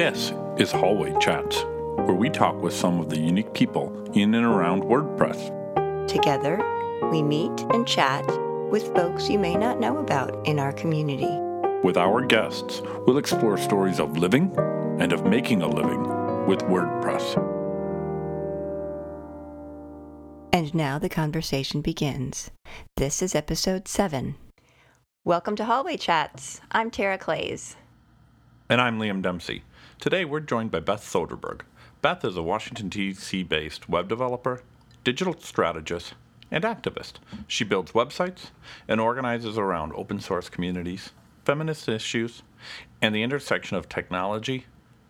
This is Hallway Chats, where we talk with some of the unique people in and around WordPress. Together, we meet and chat with folks you may not know about in our community. With our guests, we'll explore stories of living and of making a living with WordPress. And now the conversation begins. This is episode 7. Welcome to Hallway Chats. I'm Tara Claeys. And I'm Liam Dempsey. Today we're joined by Beth Soderberg. Beth is a Washington, D.C. based web developer, digital strategist, and activist. She builds websites and organizes around open source communities, feminist issues, and the intersection of technology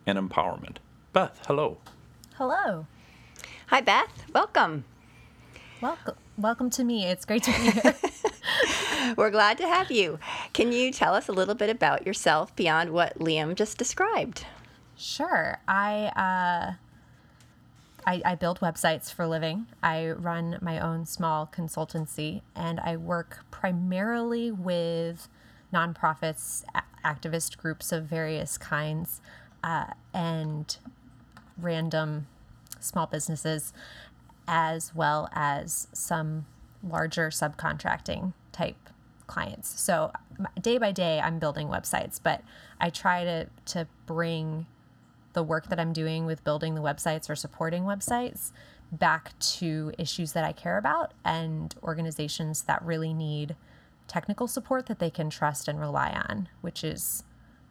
and empowerment. Beth, hello. Hello. Hi, Beth. Welcome. Welcome. Welcome to me. It's great to be here. We're glad to have you. Can you tell us a little bit about yourself beyond what Liam just described? Sure. I, uh, I, I build websites for a living. I run my own small consultancy, and I work primarily with nonprofits, a- activist groups of various kinds, uh, and random small businesses, as well as some larger subcontracting type clients. So day by day, I'm building websites, but I try to to bring the work that I'm doing with building the websites or supporting websites back to issues that I care about and organizations that really need technical support that they can trust and rely on, which is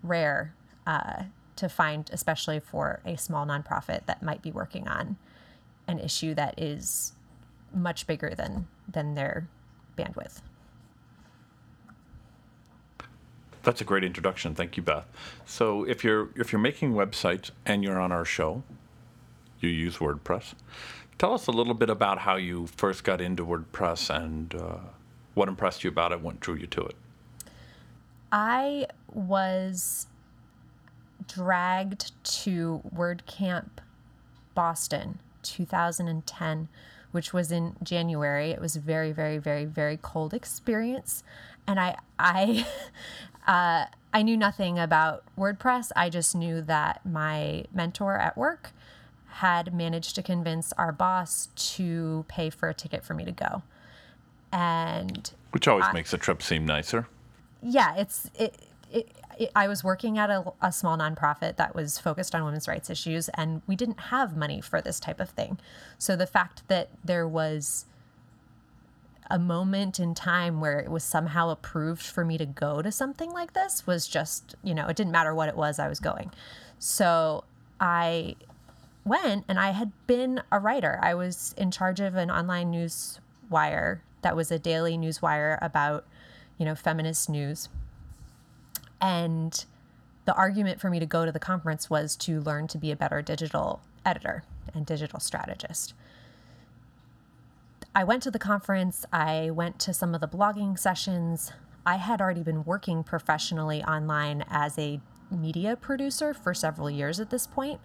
rare uh, to find, especially for a small nonprofit that might be working on an issue that is much bigger than than their bandwidth. That's a great introduction. Thank you, Beth. So, if you're if you're making websites and you're on our show, you use WordPress. Tell us a little bit about how you first got into WordPress and uh, what impressed you about it, what drew you to it. I was dragged to WordCamp Boston 2010, which was in January. It was a very, very, very, very cold experience, and I, I, uh, I knew nothing about WordPress. I just knew that my mentor at work had managed to convince our boss to pay for a ticket for me to go, and Which always I- makes the trip seem nicer. yeah, it's it, it, it. I was working at a, a small nonprofit that was focused on women's rights issues, and we didn't have money for this type of thing. So the fact that there was a moment in time where it was somehow approved for me to go to something like this was just, you know, it didn't matter what it was, I was going. So I went and I had been a writer. I was in charge of an online news wire that was a daily news wire about, you know, feminist news. And the argument for me to go to the conference was to learn to be a better digital editor and digital strategist. I went to the conference, I went to some of the blogging sessions. I had already been working professionally online as a media producer for several years at this point,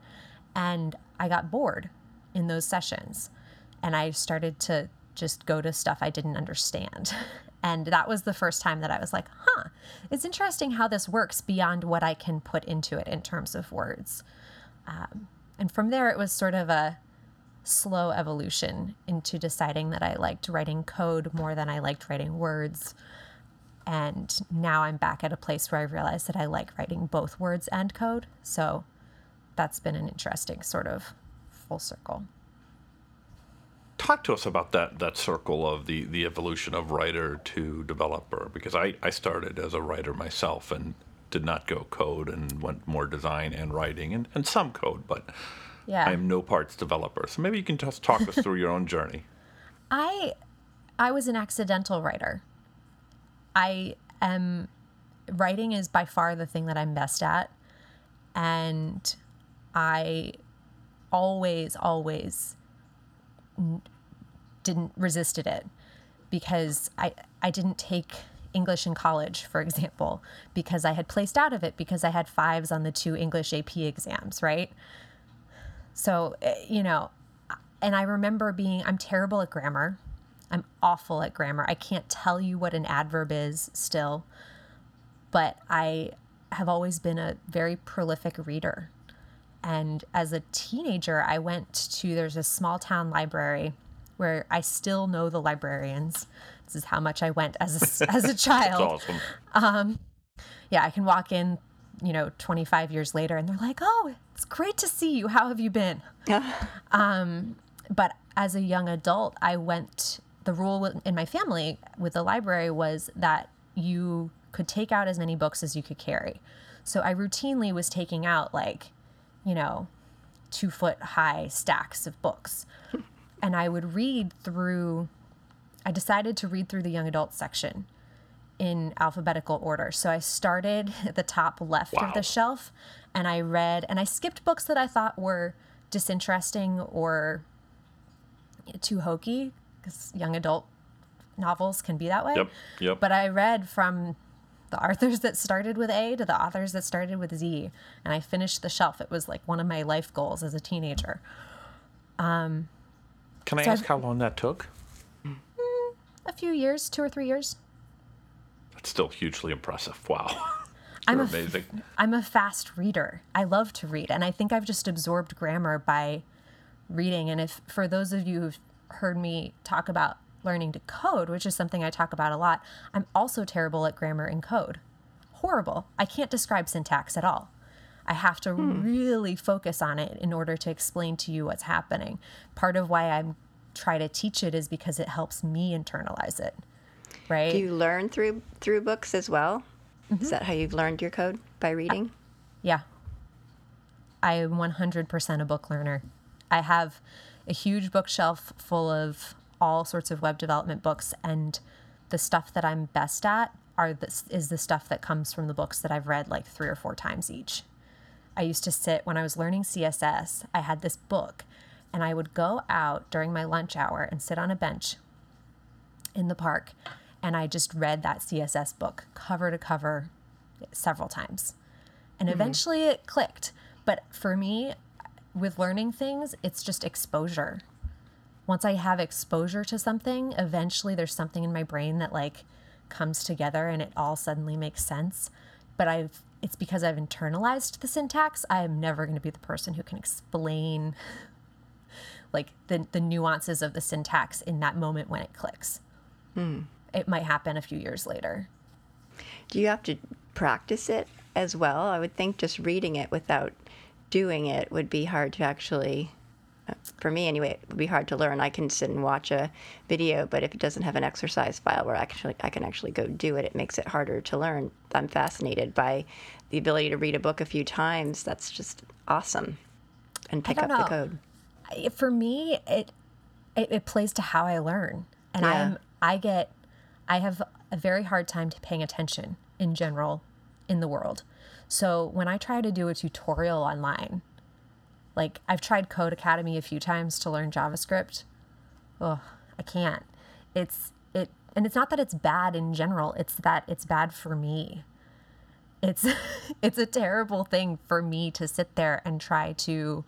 and I got bored in those sessions. And I started to just go to stuff I didn't understand. And that was the first time that I was like, huh, it's interesting how this works beyond what I can put into it in terms of words. Um, and from there, it was sort of a slow evolution into deciding that I liked writing code more than I liked writing words. And now I'm back at a place where I realize that I like writing both words and code. So that's been an interesting sort of full circle. Talk to us about that that circle of the the evolution of writer to developer because I I started as a writer myself and did not go code and went more design and writing and, and some code, but Yeah. I am no parts developer. So maybe you can just talk us through your own journey. I I was an accidental writer. I am writing is by far the thing that I'm best at and I always always didn't resisted it because I I didn't take English in college, for example, because I had placed out of it because I had fives on the two English AP exams, right? So, eh, you know, and I remember being, I'm terrible at grammar. I'm awful at grammar. I can't tell you what an adverb is still, but I have always been a very prolific reader. And as a teenager, I went to there's a small town library where I still know the librarians. This is how much I went as a, as a child. That's awesome. Um, yeah, I can walk in, you know, 25 years later and they're like, "Oh, it's great to see you. How have you been?" Um, but as a young adult, I went. The rule in my family with the library was that you could take out as many books as you could carry. So I routinely was taking out like, you know, two foot high stacks of books. And I would read through, I decided to read through the young adult section in alphabetical order. So I started at the top left Wow. of the shelf and I read, and I skipped books that I thought were disinteresting or too hokey because young adult novels can be that way. Yep, yep. But I read from the authors that started with A to the authors that started with Z, and I finished the shelf. It was like one of my life goals as a teenager. Um, Can I So ask I've- how long that took? Mm, a few years, two or three years. That's still hugely impressive. Wow. I'm You're amazing. I'm a fast reader. I love to read, and I think I've just absorbed grammar by reading. And if for those of you who've heard me talk about learning to code, which is something I talk about a lot, I'm also terrible at grammar and code. Horrible. I can't describe syntax at all. I have to hmm. really focus on it in order to explain to you what's happening. Part of why I try to teach it is because it helps me internalize it. Right? Do you learn through through books as well? Mm-hmm. Is that how you've learned your code by reading? Yeah. I am 100% a book learner. I have a huge bookshelf full of all sorts of web development books, and the stuff that I'm best at are this is the stuff that comes from the books that I've read like three or four times each. I used to sit when I was learning CSS, I had this book, and I would go out during my lunch hour and sit on a bench in the park, and I just read that CSS book cover to cover several times. And mm-hmm. eventually it clicked. But for me, with learning things, it's just exposure. Once I have exposure to something, eventually there's something in my brain that like comes together and it all suddenly makes sense. But I've it's because I've internalized the syntax. I am never going to be the person who can explain like the the nuances of the syntax in that moment when it clicks. It might happen a few years later. Do you have to practice it as well? I would think just reading it without doing it would be hard to actually. uh, For me, anyway, it would be hard to learn. I can sit and watch a video, but if it doesn't have an exercise file where I actually I can actually go do it, it makes it harder to learn. I'm fascinated by the ability to read a book a few times. That's just awesome, and pick up don't the code. For me it, it it plays to how i learn. And Yeah. i'm i get i have a very hard time to paying attention in general in the world. So when i try to do a tutorial online like i've tried Codecademy a few times to learn javascript. Oh i can't. It's it and it's not that it's bad in general it's that it's bad for me. It's it's a terrible thing for me to sit there and try to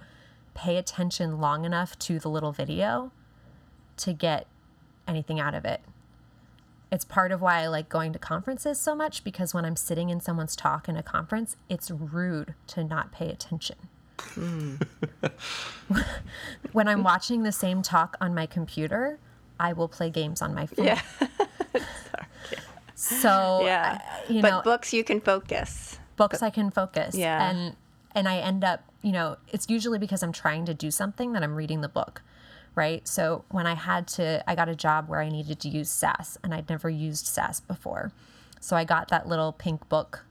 pay attention long enough to the little video to get anything out of it. It's part of why I like going to conferences so much because when I'm sitting in someone's talk in a conference, it's rude to not pay attention. when I'm watching the same talk on my computer, I will play games on my phone. Yeah, So, yeah. uh, you but know, books you can focus. books I can focus. Yeah. And and I end up, you know, it's usually because I'm trying to do something that I'm reading the book. Right. So when I had to I got a job where I needed to use Sass and I'd never used Sass before. So I got that little pink book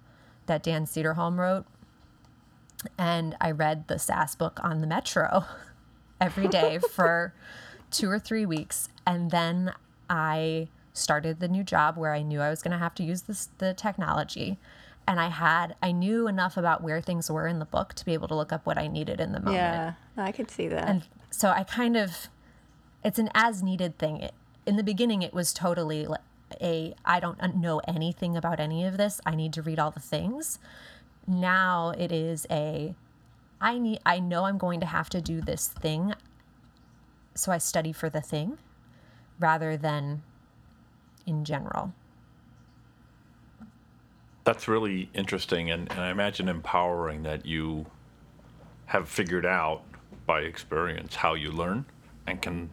that Dan Cederholm wrote. And I read the Sass book on the metro every day for two or three weeks. And then I started the new job where I knew I was going to have to use this, the technology. And I had, I knew enough about where things were in the book to be able to look up what I needed in the moment. Yeah, I could see that. And so I kind of, it's an as needed thing. It, in the beginning, it was totally a, I don't know anything about any of this. I need to read all the things. Now it is a, I need, I know I'm going to have to do this thing. So I study for the thing rather than in general. That's really interesting and, and I imagine empowering that you have figured out by experience how you learn and can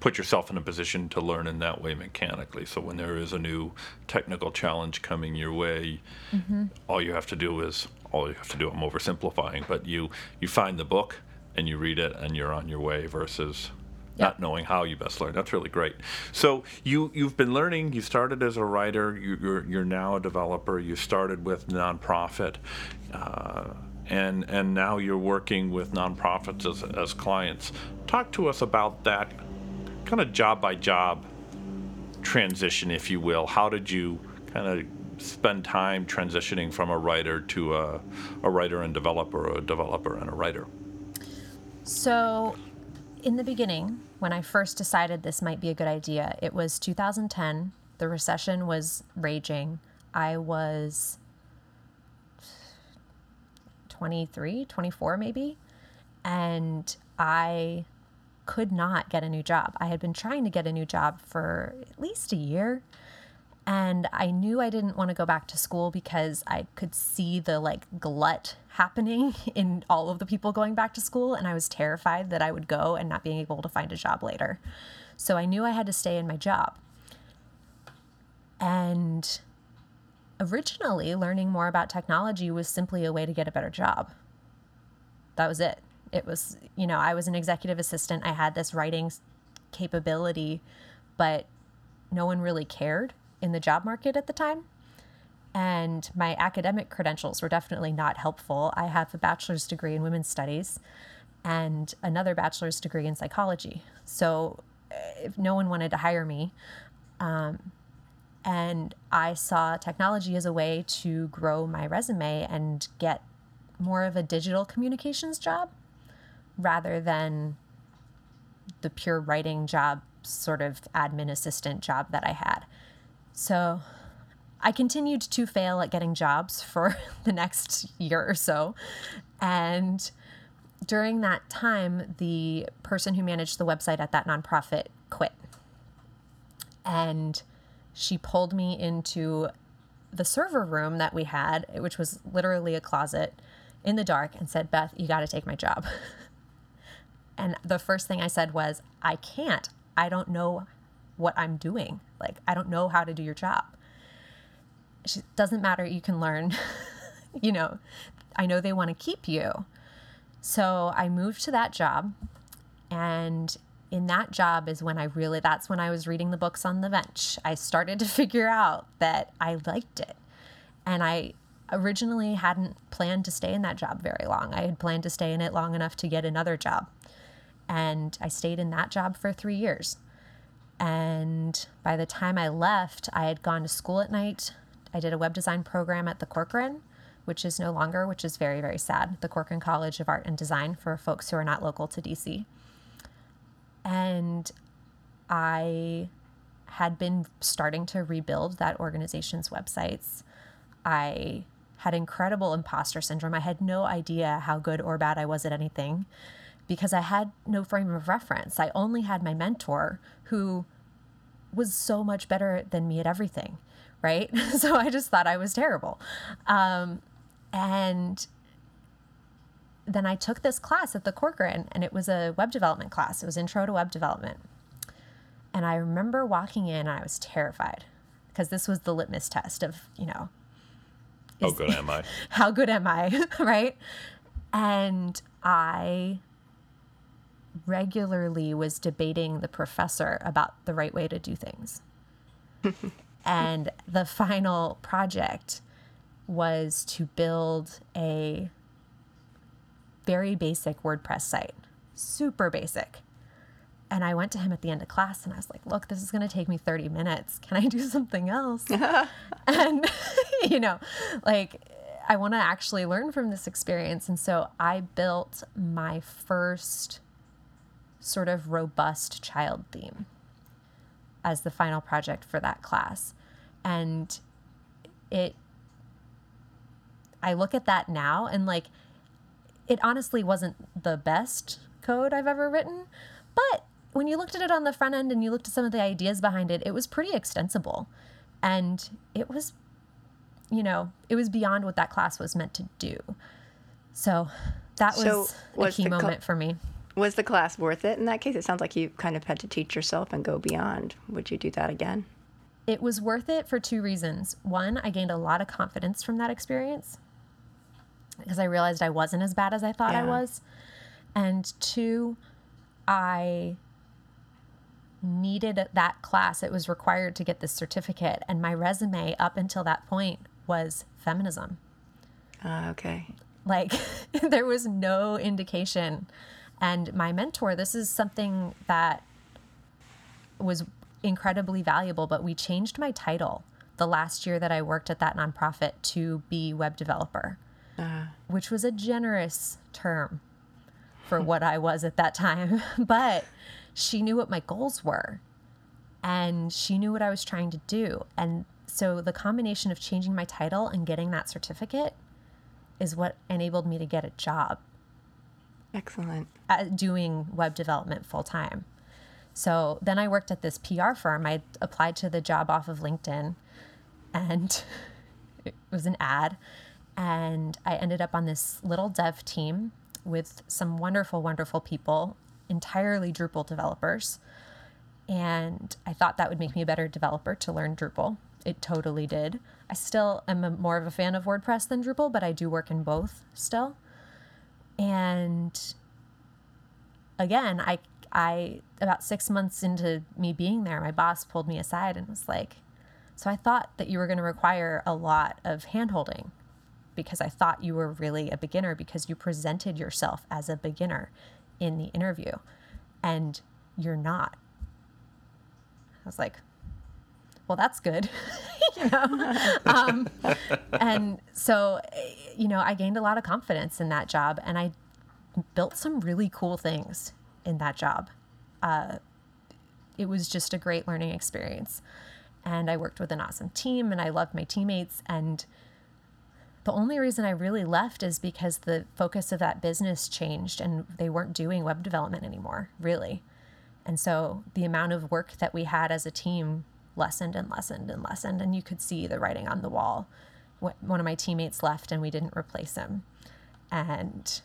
put yourself in a position to learn in that way mechanically. So when there is a new technical challenge coming your way, mm-hmm. all you have to do is all you have to do. I'm oversimplifying, but you you find the book and you read it and you're on your way versus not knowing how you best learn. That's really great. So you you've been learning. You started as a writer. You, are you're now a developer. You started with nonprofit. Uh, and, and now you're working with nonprofits as, as clients. Talk to us about that kind of job by job transition, if you will. How did you kind of spend time transitioning from a writer to a, a writer and developer, or a developer and a writer? So, in the beginning, when I first decided this might be a good idea, it was 2010. The recession was raging. I was 23, 24 maybe. And I could not get a new job. I had been trying to get a new job for at least a year. And I knew I didn't want to go back to school because I could see the like glut happening in all of the people going back to school. And I was terrified that I would go and not being able to find a job later. So I knew I had to stay in my job. And originally, learning more about technology was simply a way to get a better job. That was it it was, you know, I was an executive assistant. I had this writing capability, but no one really cared in the job market at the time. And my academic credentials were definitely not helpful. I have a bachelor's degree in women's studies and another bachelor's degree in psychology. So if no one wanted to hire me, um, and I saw technology as a way to grow my resume and get more of a digital communications job rather than the pure writing job, sort of admin assistant job that I had. So I continued to fail at getting jobs for the next year or so. And during that time, the person who managed the website at that nonprofit quit. And she pulled me into the server room that we had, which was literally a closet in the dark, and said, Beth, you got to take my job. And the first thing I said was, I can't. I don't know what I'm doing. Like, I don't know how to do your job. It doesn't matter. You can learn. you know, I know they want to keep you. So I moved to that job. And in that job is when I really, that's when I was reading the books on the bench. I started to figure out that I liked it. And I originally hadn't planned to stay in that job very long. I had planned to stay in it long enough to get another job. And I stayed in that job for three years. And by the time I left, I had gone to school at night. I did a web design program at the Corcoran, which is no longer, which is very, very sad. The Corcoran College of Art and Design for folks who are not local to DC. And I had been starting to rebuild that organization's websites. I had incredible imposter syndrome. I had no idea how good or bad I was at anything because I had no frame of reference. I only had my mentor who was so much better than me at everything, right? so I just thought I was terrible. Um, and then I took this class at the Corcoran, and it was a web development class. It was Intro to Web Development. And I remember walking in, and I was terrified because this was the litmus test of, you know, how good am I? how good am I? right? And I regularly was debating the professor about the right way to do things. and the final project was to build a very basic WordPress site, super basic. And I went to him at the end of class and I was like, look, this is going to take me 30 minutes. Can I do something else? and, you know, like, I want to actually learn from this experience. And so I built my first sort of robust child theme as the final project for that class. And it, I look at that now and like, it honestly wasn't the best code I've ever written, but when you looked at it on the front end and you looked at some of the ideas behind it, it was pretty extensible. And it was, you know, it was beyond what that class was meant to do. So that So, was, was a key moment for me. Was the class worth it in that case? It sounds like you kind of had to teach yourself and go beyond. Would you do that again? It was worth it for two reasons. One, I gained a lot of confidence from that experience because I realized I wasn't as bad as I thought I was. And two, I needed that class. It was required to get this certificate. And my resume up until that point was feminism. Uh, okay. Like there was no indication. And my mentor, this is something that was incredibly valuable, but we changed my title the last year that I worked at that nonprofit to be web developer, ah. which was a generous term for what I was at that time. but she knew what my goals were and she knew what I was trying to do. And so the combination of changing my title and getting that certificate is what enabled me to get a job Excellent. doing web development full time. So then I worked at this PR firm. I applied to the job off of LinkedIn and it was an ad. And I ended up on this little dev team with some wonderful, wonderful people, entirely Drupal developers. And I thought that would make me a better developer to learn Drupal. It totally did. I still am a, more of a fan of WordPress than Drupal, but I do work in both still. And again, I I about 6 months into me being there, my boss pulled me aside and was like, "So I thought that you were going to require a lot of handholding because I thought you were really a beginner because you presented yourself as a beginner in the interview and you're not." I was like, well, that's good, you know. um, and so, you know, I gained a lot of confidence in that job, and I built some really cool things in that job. Uh, it was just a great learning experience, and I worked with an awesome team, and I loved my teammates. And the only reason I really left is because the focus of that business changed, and they weren't doing web development anymore, really. And so the amount of work that we had as a team lessened and lessened and lessened. And you could see the writing on the wall. One of my teammates left and we didn't replace him. And,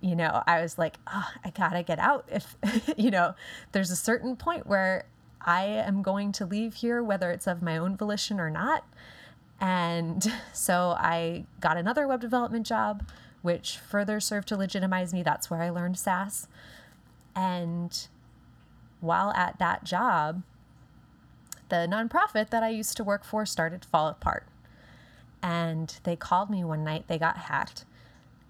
you know, I was like, oh, I gotta get out. If, you know, there's a certain point where I am going to leave here, whether it's of my own volition or not. And so I got another web development job, which further served to legitimize me. That's where I learned Sass. And while at that job, the nonprofit that I used to work for started to fall apart. And they called me one night, they got hacked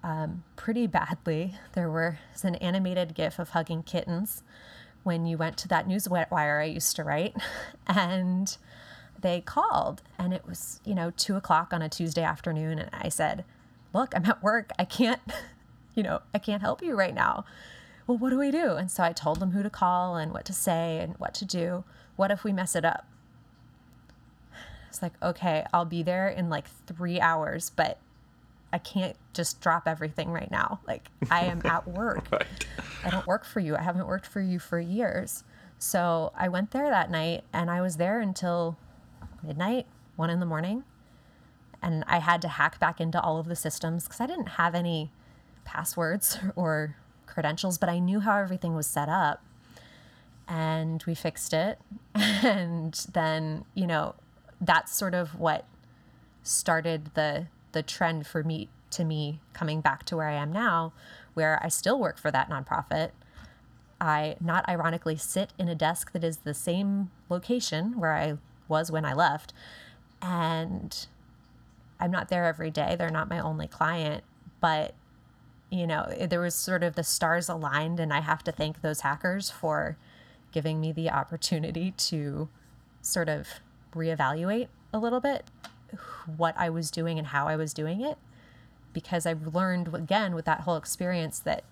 um, pretty badly. There was an animated GIF of hugging kittens when you went to that news wire I used to write. And they called, and it was, you know, two o'clock on a Tuesday afternoon. And I said, Look, I'm at work. I can't, you know, I can't help you right now well, what do we do? And so I told them who to call and what to say and what to do. What if we mess it up? It's like, okay, I'll be there in like three hours, but I can't just drop everything right now. Like, I am at work. Right. I don't work for you. I haven't worked for you for years. So I went there that night and I was there until midnight, one in the morning. And I had to hack back into all of the systems because I didn't have any passwords or credentials, but I knew how everything was set up. And we fixed it. And then, you know, that's sort of what started the the trend for me to me coming back to where I am now, where I still work for that nonprofit. I not ironically sit in a desk that is the same location where I was when I left. And I'm not there every day. They're not my only client, but you know, there was sort of the stars aligned, and I have to thank those hackers for giving me the opportunity to sort of reevaluate a little bit what I was doing and how I was doing it. Because I've learned again with that whole experience that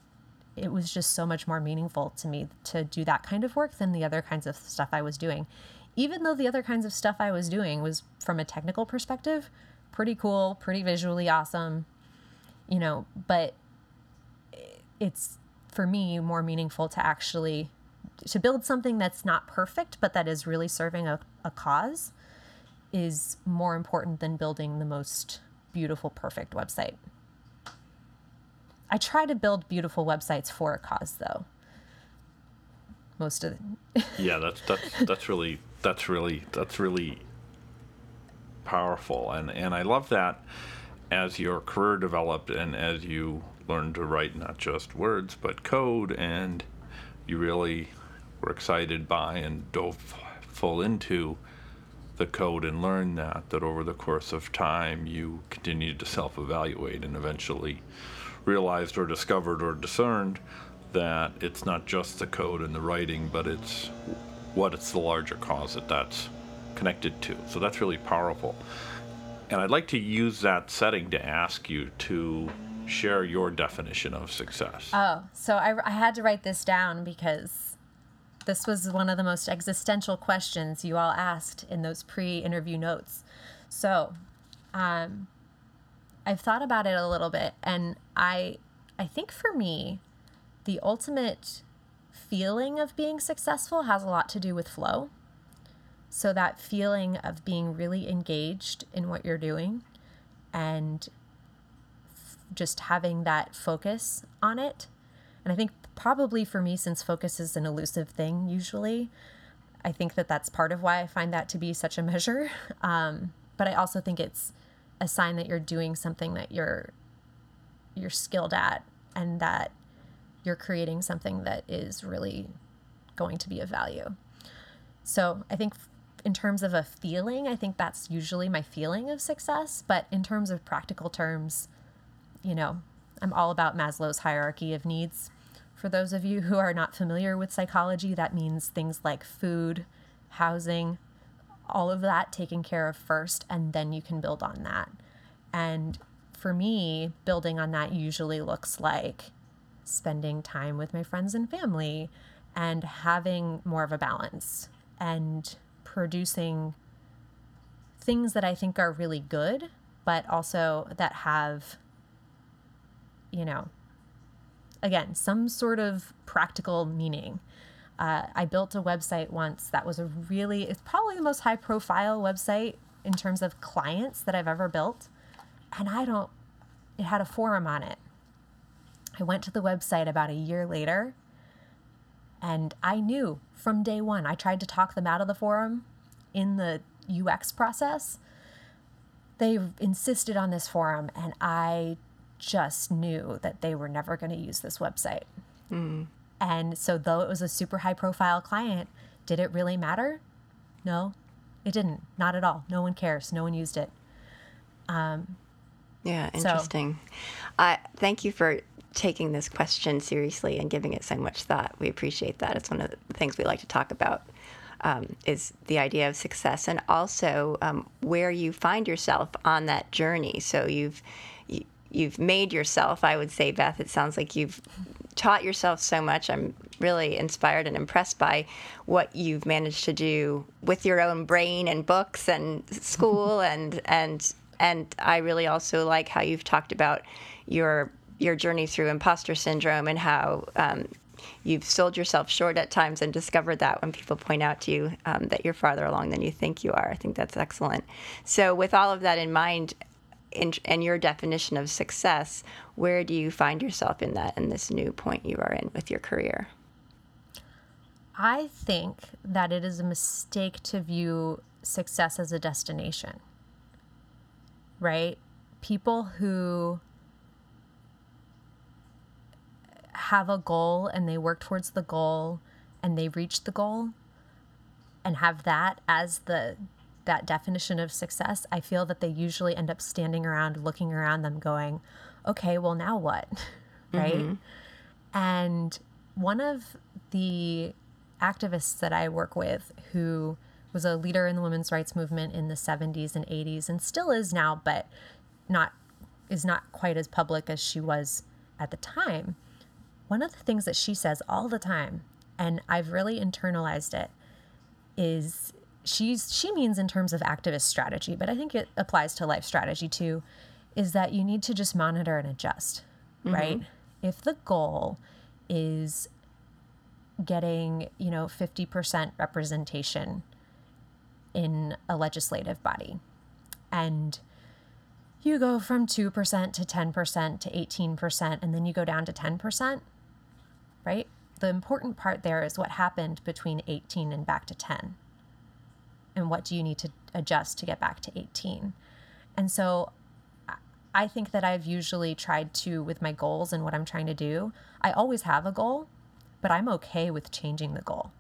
it was just so much more meaningful to me to do that kind of work than the other kinds of stuff I was doing. Even though the other kinds of stuff I was doing was from a technical perspective, pretty cool, pretty visually awesome, you know, but it's for me more meaningful to actually to build something that's not perfect but that is really serving a, a cause is more important than building the most beautiful perfect website I try to build beautiful websites for a cause, though. Most of the. yeah, that's that's that's really that's really that's really powerful, and and I love that as your career developed and as you learned to write not just words but code, and you really were excited by and dove full into the code and learned that that over the course of time you continued to self-evaluate and eventually realized or discovered or discerned that it's not just the code and the writing but it's what it's the larger cause that that's connected to. So that's really powerful. And i'd like to use that setting to ask you to share your definition of success. Oh, so I, I had to write this down because this was one of the most existential questions you all asked in those pre-interview notes. So, um, I've thought about it a little bit, and I, I think for me, the ultimate feeling of being successful has a lot to do with flow. So that feeling of being really engaged in what you're doing, and just having that focus on it. And I think probably for me, since focus is an elusive thing usually, I think that that's part of why I find that to be such a measure. Um, but I also think it's a sign that you're doing something that you're you're skilled at and that you're creating something that is really going to be of value. So I think in terms of a feeling, I think that's usually my feeling of success. But in terms of practical terms, you know, I'm all about Maslow's hierarchy of needs. For those of you who are not familiar with psychology, that means things like food, housing, all of that taken care of first, and then you can build on that. And for me, building on that usually looks like spending time with my friends and family and having more of a balance and producing things that I think are really good, but also that have, you know, again, some sort of practical meaning. Uh, I built a website once that was a really, it's probably the most high profile website in terms of clients that I've ever built. And I don't, it had a forum on it. I went to the website about a year later and I knew from day one, I tried to talk them out of the forum in the UX process. They insisted on this forum, and I just knew that they were never going to use this website. And so, though it was a super high profile client, did it really matter? No, it didn't. Not at all. No one cares. No one used it. Yeah, interesting. I thank you for taking this question seriously and giving it so much thought. We appreciate that. It's one of the things we like to talk about. Um, is the idea of success and also um, where you find yourself on that journey. So you've you, you've made yourself. I would say, Beth. It sounds like you've taught yourself so much. I'm really inspired and impressed by what you've managed to do with your own brain and books and school and and and I really also like how you've talked about your your journey through imposter syndrome and how um, you've sold yourself short at times and discovered that when people point out to you um, that you're farther along than you think you are. I think that's excellent. So, with all of that in mind, and your definition of success, where do you find yourself in that in this new point you are in with your career? I think that it is a mistake to view success as a destination, right? People who have a goal and they work towards the goal and they reach the goal and have that as the that definition of success, I feel that they usually end up standing around looking around them going, "Okay, well now what?" right? Mm-hmm. And one of the activists that I work with who was a leader in the women's rights movement in the 70s and 80s and still is now but not is not quite as public as she was at the time. One of the things that she says all the time and I've really internalized it is she's she means in terms of activist strategy, but I think it applies to life strategy too, is that you need to just monitor and adjust, mm-hmm. right? If the goal is getting, you know, 50% representation in a legislative body and you go from 2% to 10% to 18%, and then you go down to 10%, right? The important part there is what happened between 18 and back to 10. And what do you need to adjust to get back to 18? And so I think that I've usually tried to, with my goals and what I'm trying to do, I always have a goal, but I'm okay with changing the goal.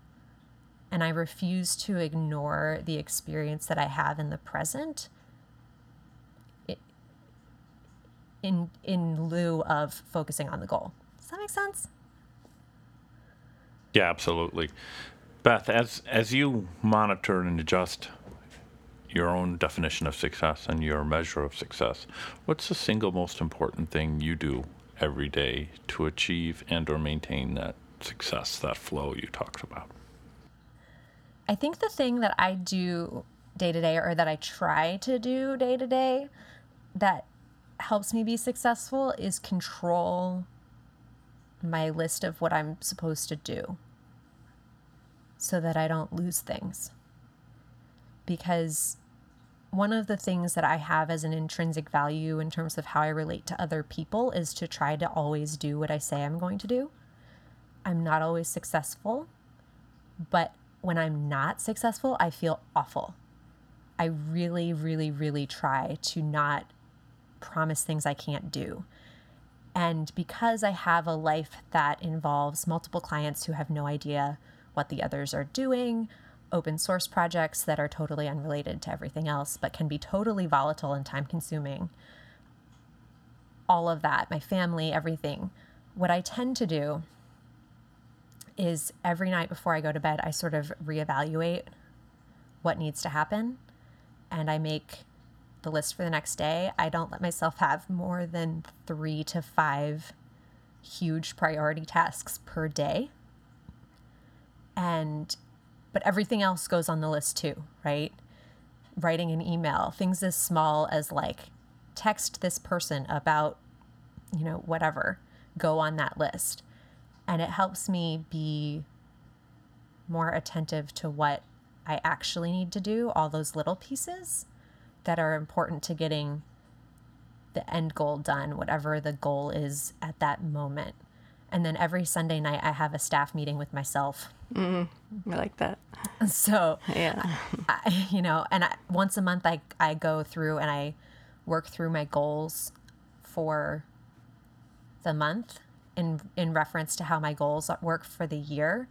And I refuse to ignore the experience that I have in the present in, in lieu of focusing on the goal. Does that make sense? Yeah, absolutely. Beth, as, as you monitor and adjust your own definition of success and your measure of success, what's the single most important thing you do every day to achieve and or maintain that success, that flow you talked about? I think the thing that I do day to day or that I try to do day to day that helps me be successful is control my list of what I'm supposed to do so that I don't lose things. Because one of the things that I have as an intrinsic value in terms of how I relate to other people is to try to always do what I say I'm going to do. I'm not always successful, but when I'm not successful, I feel awful. I really, really, really try to not promise things I can't do. And because I have a life that involves multiple clients who have no idea what the others are doing, open source projects that are totally unrelated to everything else, but can be totally volatile and time consuming. All of that, my family, everything. What I tend to do is every night before I go to bed, I sort of reevaluate what needs to happen and I make the list for the next day. I don't let myself have more than three to five huge priority tasks per day. And but everything else goes on the list too, right? Writing an email, things as small as like text this person about, you know, whatever, go on that list. And it helps me be more attentive to what I actually need to do, all those little pieces that are important to getting the end goal done, whatever the goal is at that moment. And then every Sunday night, I have a staff meeting with myself. Mm, I like that. So, yeah, I, you know, and I, once a month, I, I go through and I work through my goals for the month in, in reference to how my goals work for the year.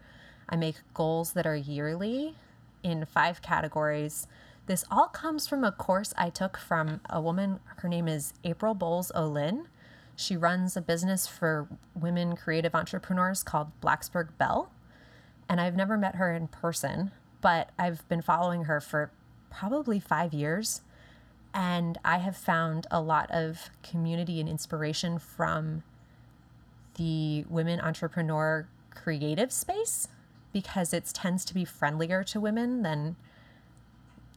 I make goals that are yearly in five categories. This all comes from a course I took from a woman. Her name is April Bowles Olin she runs a business for women creative entrepreneurs called Blacksburg Belle. And I've never met her in person, but I've been following her for probably five years. And I have found a lot of community and inspiration from the women entrepreneur creative space because it tends to be friendlier to women than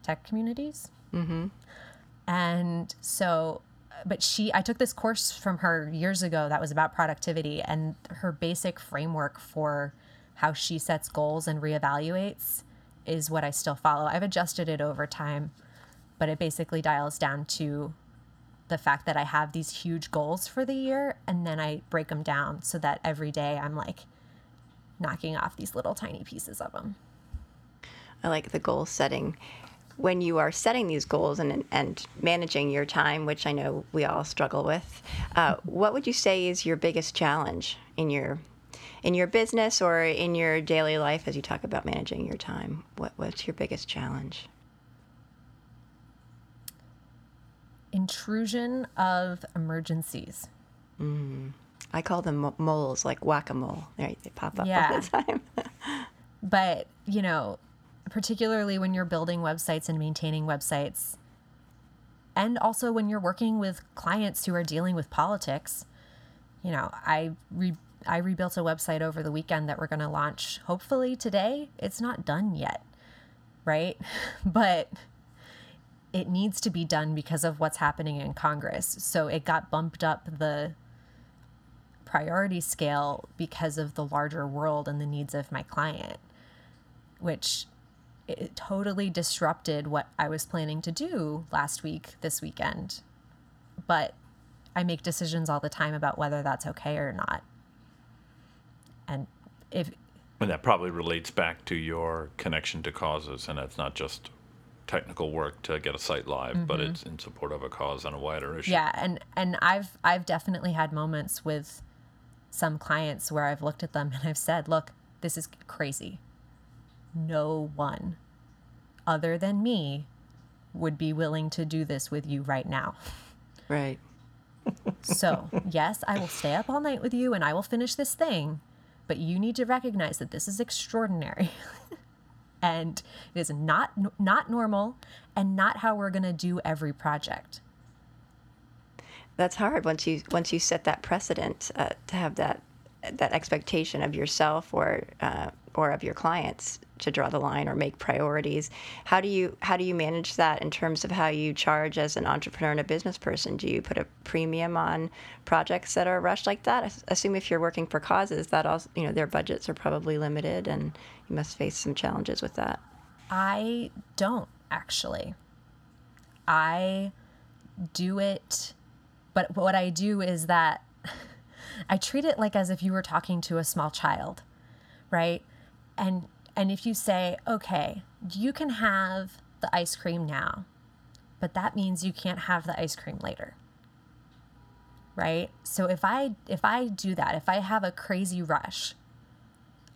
tech communities. Mm-hmm. And so but she I took this course from her years ago that was about productivity and her basic framework for how she sets goals and reevaluates is what I still follow. I've adjusted it over time, but it basically dials down to the fact that I have these huge goals for the year and then I break them down so that every day I'm like knocking off these little tiny pieces of them. I like the goal setting when you are setting these goals and, and managing your time, which I know we all struggle with, uh, what would you say is your biggest challenge in your in your business or in your daily life as you talk about managing your time? What, what's your biggest challenge? Intrusion of emergencies. Mm. I call them moles, like whack a mole. Right, they pop up yeah. all the time. but you know, particularly when you're building websites and maintaining websites. And also when you're working with clients who are dealing with politics. You know, I re- I rebuilt a website over the weekend that we're going to launch hopefully today. It's not done yet, right? But it needs to be done because of what's happening in Congress. So it got bumped up the priority scale because of the larger world and the needs of my client, which it totally disrupted what I was planning to do last week, this weekend. but I make decisions all the time about whether that's okay or not. And if And that probably relates back to your connection to causes, and it's not just technical work to get a site live, but mm-hmm. it's in support of a cause on a wider issue. Yeah, and and I've I've definitely had moments with some clients where I've looked at them and I've said, "Look, this is crazy. No one other than me would be willing to do this with you right now. Right. So, yes, I will stay up all night with you and I will finish this thing, but you need to recognize that this is extraordinary." and it is not not normal and not how we're going to do every project. That's hard once you once you set that precedent uh, to have that that expectation of yourself or uh, or of your clients to draw the line or make priorities. How do you how do you manage that in terms of how you charge as an entrepreneur and a business person? Do you put a premium on projects that are rushed like that? I assume if you're working for causes, that also you know their budgets are probably limited, and you must face some challenges with that. I don't actually. I do it, but what I do is that I treat it like as if you were talking to a small child, right? And and if you say, "Okay, you can have the ice cream now, but that means you can't have the ice cream later." Right? So if I if I do that, if I have a crazy rush,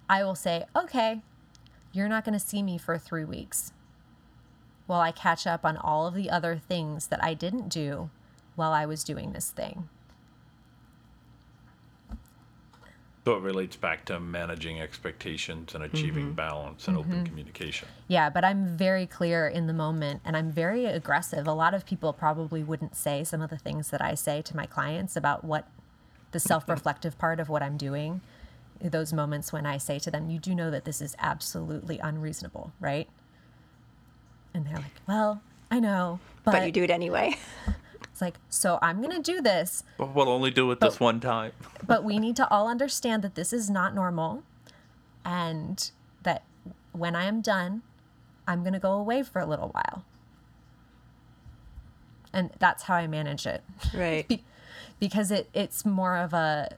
I will say, "Okay, you're not going to see me for 3 weeks." while I catch up on all of the other things that I didn't do while I was doing this thing. So it relates back to managing expectations and achieving mm-hmm. balance and open mm-hmm. communication. Yeah, but I'm very clear in the moment and I'm very aggressive. A lot of people probably wouldn't say some of the things that I say to my clients about what the self reflective part of what I'm doing. Those moments when I say to them, You do know that this is absolutely unreasonable, right? And they're like, Well, I know, but, But you do it anyway. it's like, So I'm going to do this, But we'll only do it this one time. but we need to all understand that this is not normal and that when I am done, I'm going to go away for a little while. And that's how I manage it right. Be- because it it's more of a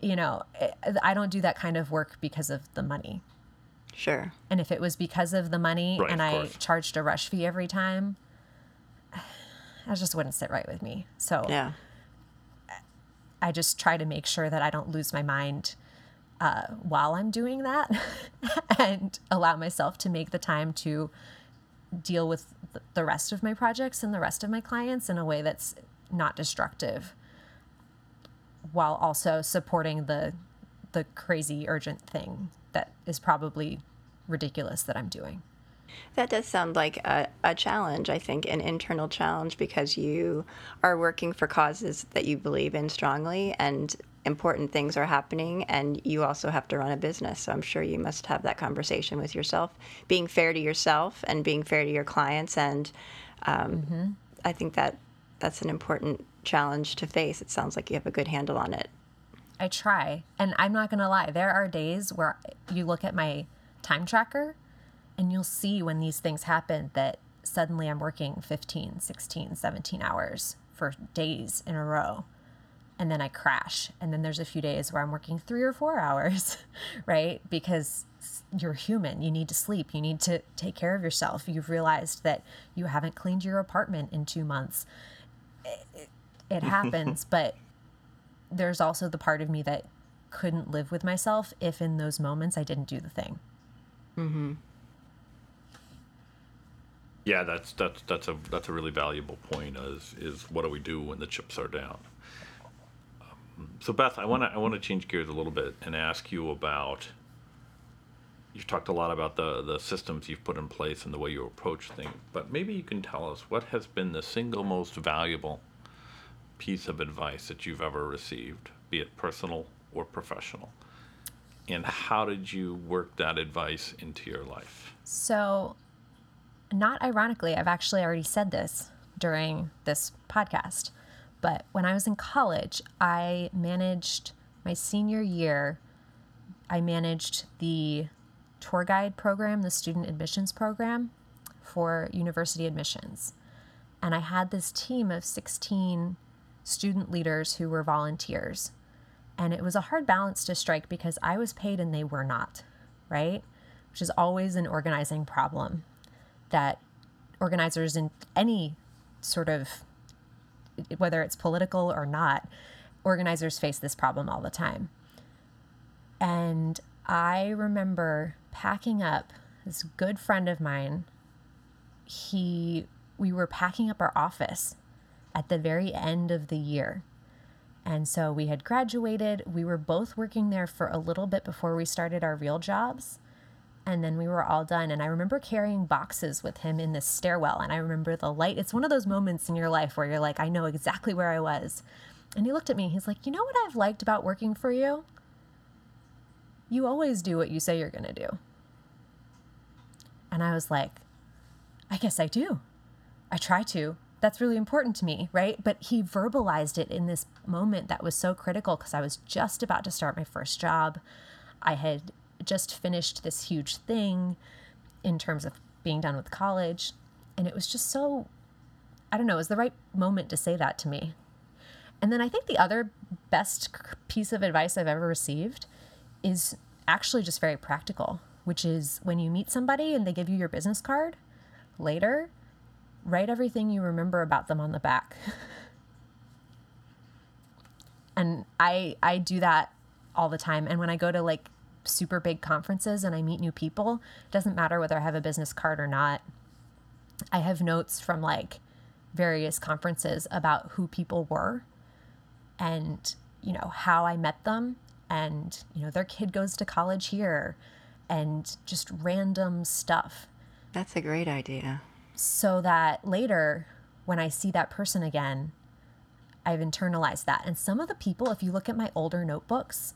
you know, it, I don't do that kind of work because of the money. Sure. And if it was because of the money Right, and I course. charged a rush fee every time, that just wouldn't sit right with me. So Yeah. I just try to make sure that I don't lose my mind uh, while I'm doing that and allow myself to make the time to deal with the rest of my projects and the rest of my clients in a way that's not destructive while also supporting the the crazy urgent thing that is probably ridiculous that I'm doing. That does sound like a, a challenge, I think, an internal challenge because you are working for causes that you believe in strongly and important things are happening, and you also have to run a business. So I'm sure you must have that conversation with yourself, being fair to yourself and being fair to your clients. And um, I think that that's an important challenge to face. It sounds like you have a good handle on it. I try. And I'm not going to lie, there are days where you look at my time tracker and you'll see when these things happen that suddenly I'm working 15, 16, 17 hours for days in a row. And then I crash. And then there's a few days where I'm working three or four hours, right? Because you're human. You need to sleep. You need to take care of yourself. You've realized that you haven't cleaned your apartment in two months. It, it happens, but there's also the part of me that couldn't live with myself if in those moments I didn't do the thing. Mm-hmm. Yeah, that's that's that's a that's a really valuable point. Is is what do we do when the chips are down? Um, so Beth, I want to I want to change gears a little bit and ask you about. You've talked a lot about the the systems you've put in place and the way you approach things, but maybe you can tell us what has been the single most valuable piece of advice that you've ever received, be it personal or professional, and how did you work that advice into your life? So, not ironically, I've actually already said this during this podcast, but when I was in college, I managed my senior year, I managed the tour guide program, the student admissions program for university admissions. And I had this team of 16 student leaders who were volunteers. And it was a hard balance to strike because I was paid and they were not, right? Which is always an organizing problem that organizers in any sort of, whether it's political or not, organizers face this problem all the time. And I remember packing up this good friend of mine. He, we were packing up our office at the very end of the year. And so we had graduated. We were both working there for a little bit before we started our real jobs. And then we were all done. And I remember carrying boxes with him in this stairwell. And I remember the light. It's one of those moments in your life where you're like, I know exactly where I was. And he looked at me. He's like, You know what I've liked about working for you? You always do what you say you're going to do. And I was like, I guess I do. I try to. That's really important to me, right? But he verbalized it in this moment that was so critical because I was just about to start my first job. I had just finished this huge thing in terms of being done with college. And it was just so, I don't know, it was the right moment to say that to me. And then I think the other best piece of advice I've ever received is actually just very practical, which is when you meet somebody and they give you your business card later, write everything you remember about them on the back. and I I do that all the time. And when I go to like super big conferences and I meet new people, it doesn't matter whether I have a business card or not. I have notes from like various conferences about who people were and you know how I met them and you know their kid goes to college here and just random stuff That's a great idea. so that later when I see that person again I've internalized that and some of the people if you look at my older notebooks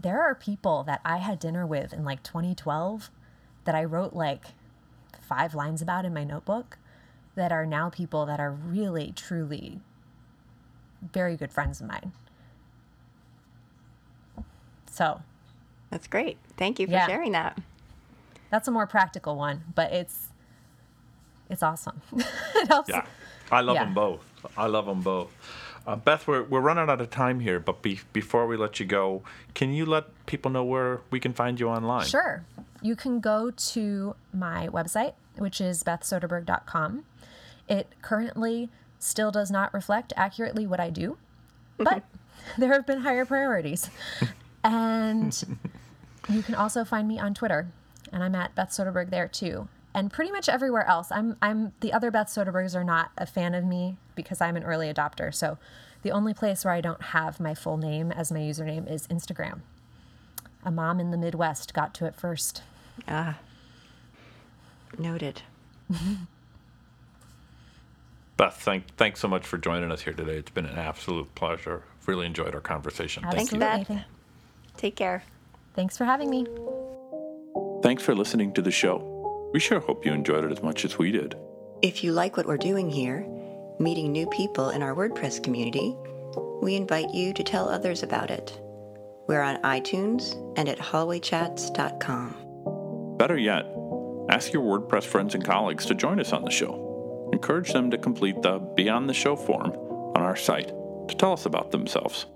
there are people that I had dinner with in like 2012 that I wrote like five lines about in my notebook that are now people that are really truly very good friends of mine. So That's great. Thank you for Yeah. sharing that. that's a more practical one, but it's it's awesome. it helps. Yeah, I love Yeah. them both. I love them both. Uh, Beth, we're, we're running out of time here, but be, before we let you go, can you let people know where we can find you online? Sure. You can go to my website, which is bethsoderberg.com. It currently still does not reflect accurately what I do, but there have been higher priorities. and you can also find me on Twitter, and I'm at Beth Soderberg there too. And pretty much everywhere else. I'm I'm the other Beth Soderbergs are not a fan of me because I'm an early adopter. So the only place where I don't have my full name as my username is Instagram. A mom in the Midwest got to it first. Ah, noted. Beth, thank, thanks so much for joining us here today. It's been an absolute pleasure. Really enjoyed our conversation. Thank Thanks, you. Beth. Take care. Thanks for having me. Thanks for listening to the show. We sure hope you enjoyed it as much as we did. If you like what we're doing here, meeting new people in our WordPress community, we invite you to tell others about it. We're on iTunes and at hallwaychats.com. Better yet, ask your WordPress friends and colleagues to join us on the show. Encourage them to complete the Beyond the Show form on our site to tell us about themselves.